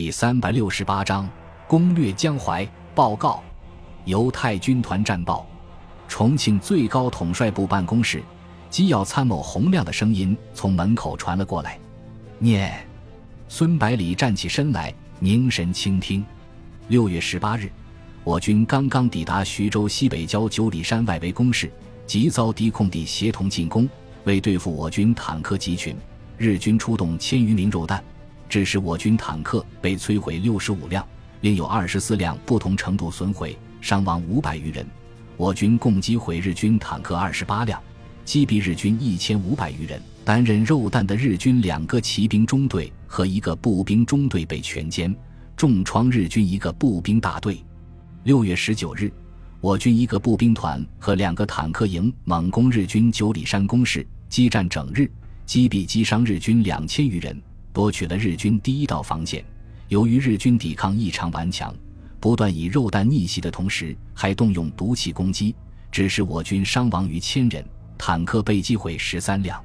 第三百六十八章攻略江淮报告。犹太军团战报。重庆最高统帅部办公室，机要参谋洪亮的声音从门口传了过来。念。孙百里站起身来，凝神倾听。六月十八日，我军刚刚抵达徐州西北郊九里山外围工事，即遭敌空地协同进攻。为对付我军坦克集群，日军出动千余名肉弹。致使我军坦克被摧毁六十五辆，另有二十四辆不同程度损毁，伤亡五百余人。我军共击毁日军坦克二十八辆，击毙日军一千五百余人。担任肉弹的日军两个骑兵中队和一个步兵中队被全歼，重创日军一个步兵大队。六月十九日，我军一个步兵团和两个坦克营猛攻日军九里山工事，激战整日，击毙击伤日军两千余人。夺取了日军第一道防线。由于日军抵抗异常顽强，不断以肉弹逆袭的同时，还动用毒气攻击，致使我军伤亡逾千人，坦克被击毁十三辆。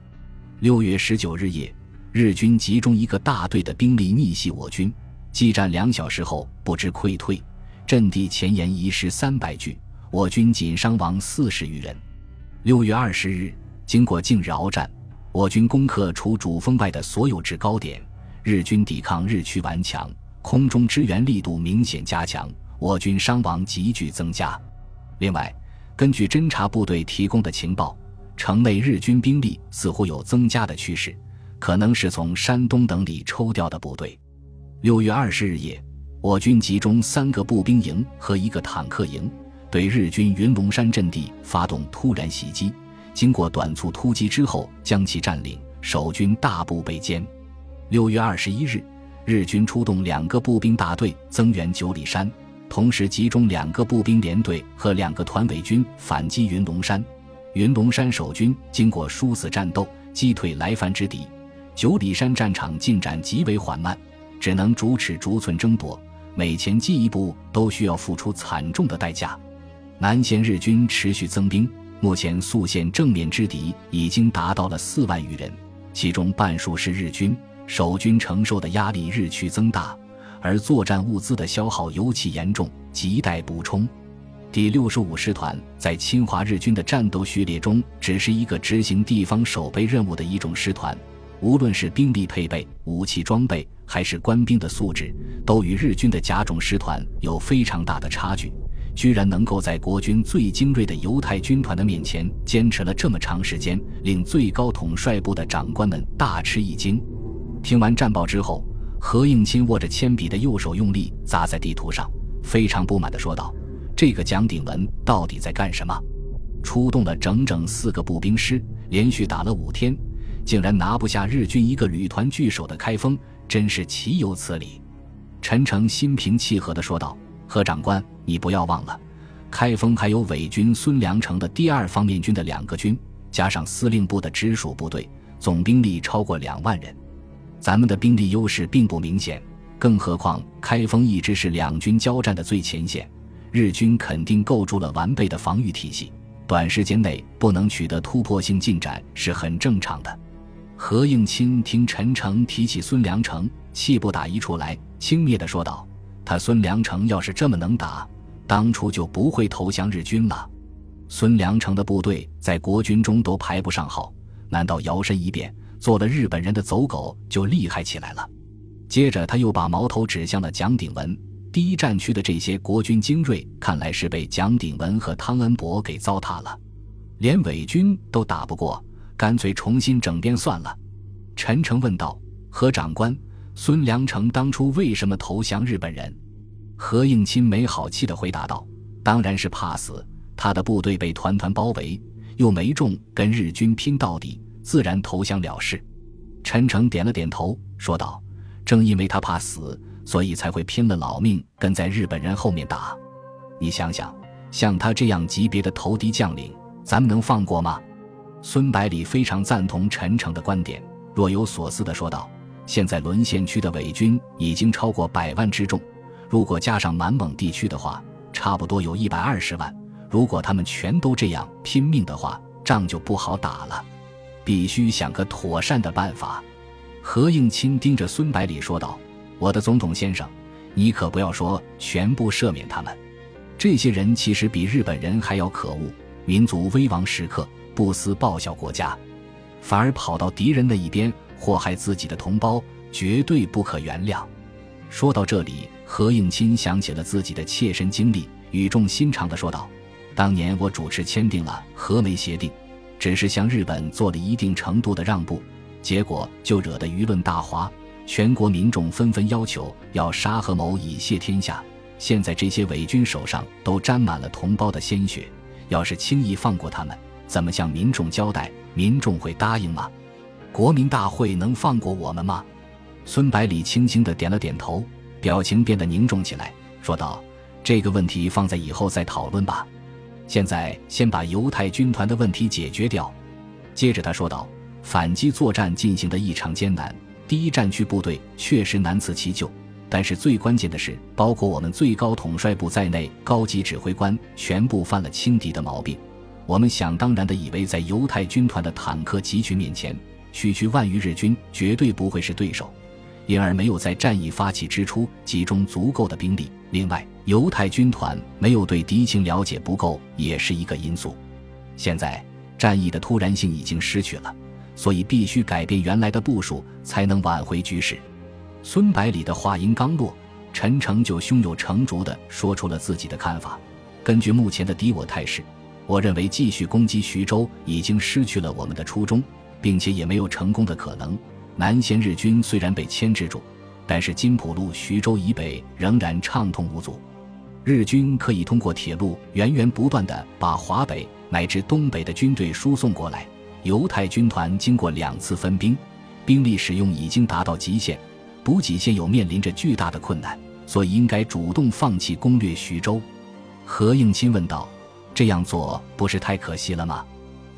六月十九日夜，日军集中一个大队的兵力逆袭我军，激战两小时后不知溃退，阵地前沿遗失三百具，我军仅伤亡四十余人。六月二十日，经过近日鏖战。我军攻克除主峰外的所有制高点，日军抵抗日趋顽强，空中支援力度明显加强，我军伤亡急剧增加。另外，根据侦察部队提供的情报，城内日军兵力似乎有增加的趋势，可能是从山东等里抽调的部队。六月二十日夜，我军集中三个步兵营和一个坦克营，对日军云龙山阵地发动突然袭击。经过短促突击之后，将其占领，守军大部被歼。六月二十一日，日军出动两个步兵大队增援九里山，同时集中两个步兵连队和两个团伪军反击云龙山。云龙山守军经过殊死战斗，击退来犯之敌。九里山战场进展极为缓慢，只能逐尺逐寸争夺，每前进一步都需要付出惨重的代价。南线日军持续增兵。目前宿县正面之敌已经达到了四万余人，其中半数是日军，守军承受的压力日趋增大，而作战物资的消耗尤其严重，亟待补充。第六十五师团在侵华日军的战斗序列中，只是一个执行地方守备任务的一种师团，无论是兵力配备、武器装备，还是官兵的素质，都与日军的甲种师团有非常大的差距。居然能够在国军最精锐的犹太军团的面前坚持了这么长时间，令最高统帅部的长官们大吃一惊。听完战报之后，何应钦握着铅笔的右手用力砸在地图上，非常不满地说道：“这个蒋鼎文到底在干什么？出动了整整四个步兵师，连续打了五天，竟然拿不下日军一个旅团据守的开封，真是岂有此理！”陈诚心平气和地说道。何长官，你不要忘了，开封还有伪军孙良诚的第二方面军的两个军，加上司令部的直属部队，总兵力超过两万人。咱们的兵力优势并不明显，更何况开封一直是两军交战的最前线，日军肯定构筑了完备的防御体系，短时间内不能取得突破性进展是很正常的。何应钦听陈诚提起孙良诚，气不打一处来，轻蔑地说道。他孙良诚要是这么能打，当初就不会投降日军了。孙良诚的部队在国军中都排不上号，难道摇身一变做了日本人的走狗就厉害起来了？接着他又把矛头指向了蒋鼎文。第一战区的这些国军精锐，看来是被蒋鼎文和汤恩伯给糟蹋了，连伪军都打不过，干脆重新整编算了。陈诚问道：“何长官？”孙良诚当初为什么投降日本人？何应钦没好气地回答道：“当然是怕死，他的部队被团团包围，又没中跟日军拼到底，自然投降了事。”陈诚点了点头，说道：“正因为他怕死，所以才会拼了老命跟在日本人后面打。你想想，像他这样级别的投敌将领，咱们能放过吗？”孙百里非常赞同陈诚的观点，若有所思地说道。现在沦陷区的伪军已经超过百万之众，如果加上满蒙地区的话，差不多有一百二十万。如果他们全都这样拼命的话，仗就不好打了。必须想个妥善的办法。何应钦盯着孙百里说道：“我的总统先生，你可不要说全部赦免他们。这些人其实比日本人还要可恶，民族危亡时刻不思报效国家，反而跑到敌人的一边祸害自己的同胞，绝对不可原谅。说到这里，何应钦想起了自己的切身经历，语重心长地说道：“当年我主持签订了和美协定，只是向日本做了一定程度的让步，结果就惹得舆论大哗，全国民众纷纷要求要杀何某以谢天下。”现在这些伪军手上都沾满了同胞的鲜血，要是轻易放过他们，怎么向民众交代？民众会答应吗？国民大会能放过我们吗？孙百里轻轻的点了点头，表情变得凝重起来，说道：“这个问题放在以后再讨论吧，现在先把犹太军团的问题解决掉。”接着他说道：“反击作战进行的异常艰难，第一战区部队确实难辞其咎。”但是最关键的是，包括我们最高统帅部在内，高级指挥官全部犯了轻敌的毛病。我们想当然的以为，在犹太军团的坦克集群面前，区区万余日军绝对不会是对手，因而没有在战役发起之初集中足够的兵力。另外，犹太军团没有对敌情了解不够，也是一个因素。现在战役的突然性已经失去了，所以必须改变原来的部署，才能挽回局势。孙百里的话音刚落，陈诚就胸有成竹地说出了自己的看法。根据目前的敌我态势，我认为继续攻击徐州已经失去了我们的初衷，并且也没有成功的可能。南线日军虽然被牵制住，但是金浦路、徐州以北仍然畅通无阻。日军可以通过铁路源源不断地把华北乃至东北的军队输送过来。犹太军团经过两次分兵，兵力使用已经达到极限。补给线又面临着巨大的困难，所以应该主动放弃攻略徐州。何应钦问道：“这样做不是太可惜了吗？”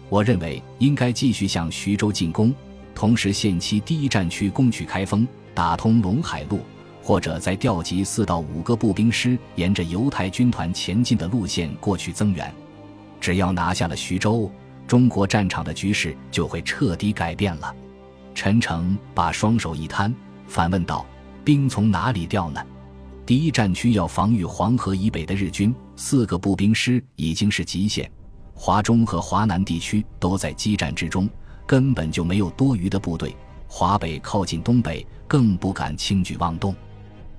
我认为应该继续向徐州进攻，同时限期第一战区攻取开封，打通陇海路，或者再调集四到五个步兵师，沿着犹太军团前进的路线过去增援。只要拿下了徐州，中国战场的局势就会彻底改变了。陈诚把双手一摊。反问道：“兵从哪里调呢？第一战区要防御黄河以北的日军，四个步兵师已经是极限。华中和华南地区都在激战之中，根本就没有多余的部队。华北靠近东北，更不敢轻举妄动。”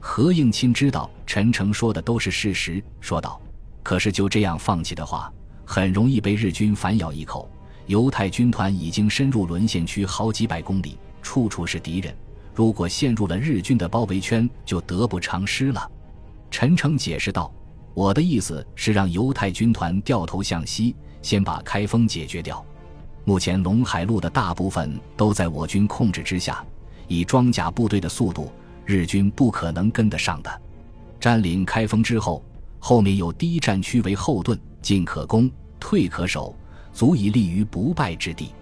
何应钦知道陈诚说的都是事实，说道：“可是就这样放弃的话，很容易被日军反咬一口。犹太军团已经深入沦陷区好几百公里，处处是敌人。”如果陷入了日军的包围圈，就得不偿失了。陈诚解释道：“我的意思是让犹太军团掉头向西，先把开封解决掉。目前陇海路的大部分都在我军控制之下，以装甲部队的速度，日军不可能跟得上的。占领开封之后，后面有第一战区为后盾，进可攻，退可守，足以立于不败之地。”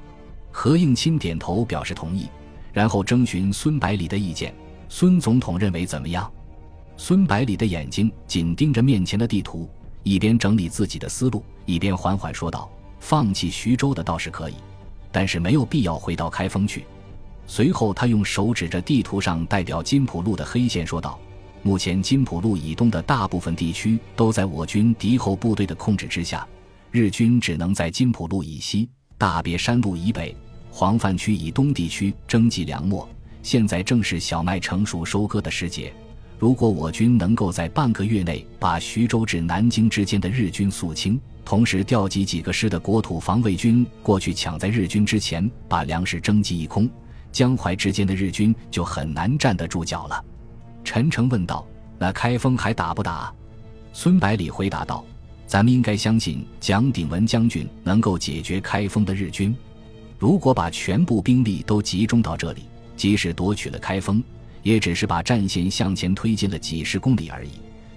何应钦点头表示同意。然后征询孙百里的意见，孙总统认为怎么样？孙百里的眼睛紧盯着面前的地图，一边整理自己的思路，一边缓缓说道：“放弃徐州的倒是可以，但是没有必要回到开封去。”随后，他用手指着地图上代表金浦路的黑线说道：“目前金浦路以东的大部分地区都在我军敌后部队的控制之下，日军只能在金浦路以西、大别山路以北。”黄泛区以东地区征集粮秣，现在正是小麦成熟收割的时节。如果我军能够在半个月内把徐州至南京之间的日军肃清，同时调集几个师的国土防卫军过去，抢在日军之前把粮食征集一空，江淮之间的日军就很难站得住脚了。陈诚问道：“那开封还打不打？”孙百里回答道：“咱们应该相信蒋鼎文将军能够解决开封的日军。”如果把全部兵力都集中到这里，即使夺取了开封，也只是把战线向前推进了几十公里而已，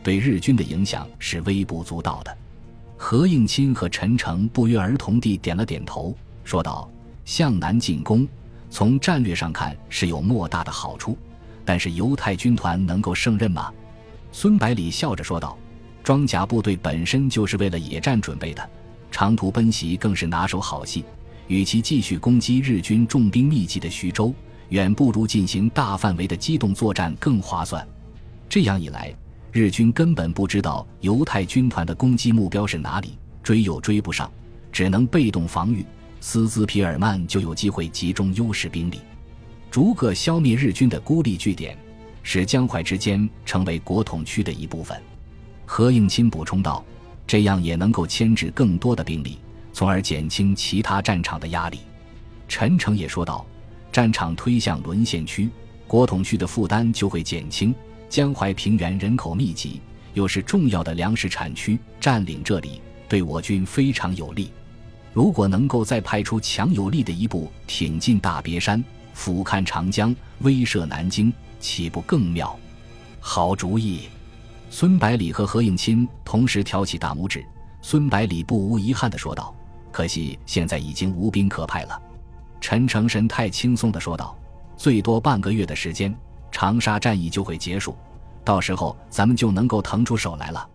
对日军的影响是微不足道的。何应钦和陈诚不约而同地点了点头，说道：“向南进攻，从战略上看是有莫大的好处，但是犹太军团能够胜任吗？”孙百里笑着说道：“装甲部队本身就是为了野战准备的，长途奔袭更是拿手好戏。”与其继续攻击日军重兵密集的徐州，远不如进行大范围的机动作战更划算。这样一来，日军根本不知道犹太军团的攻击目标是哪里，追又追不上，只能被动防御。斯兹皮尔曼就有机会集中优势兵力，逐个消灭日军的孤立据点，使江淮之间成为国统区的一部分。何应钦补充道：“这样也能够牵制更多的兵力，从而减轻其他战场的压力。”陈诚也说道：“战场推向沦陷区，国统区的负担就会减轻。江淮平原人口密集，又是重要的粮食产区，占领这里对我军非常有利。如果能够再派出强有力的一部挺进大别山，俯瞰长江，威慑南京，岂不更妙？好主意！”孙百里和何应钦同时挑起大拇指。孙百里不无遗憾地说道：“可惜现在已经无兵可派了。”陈诚神态轻松地说道：“最多半个月的时间，长沙战役就会结束，到时候咱们就能够腾出手来了。”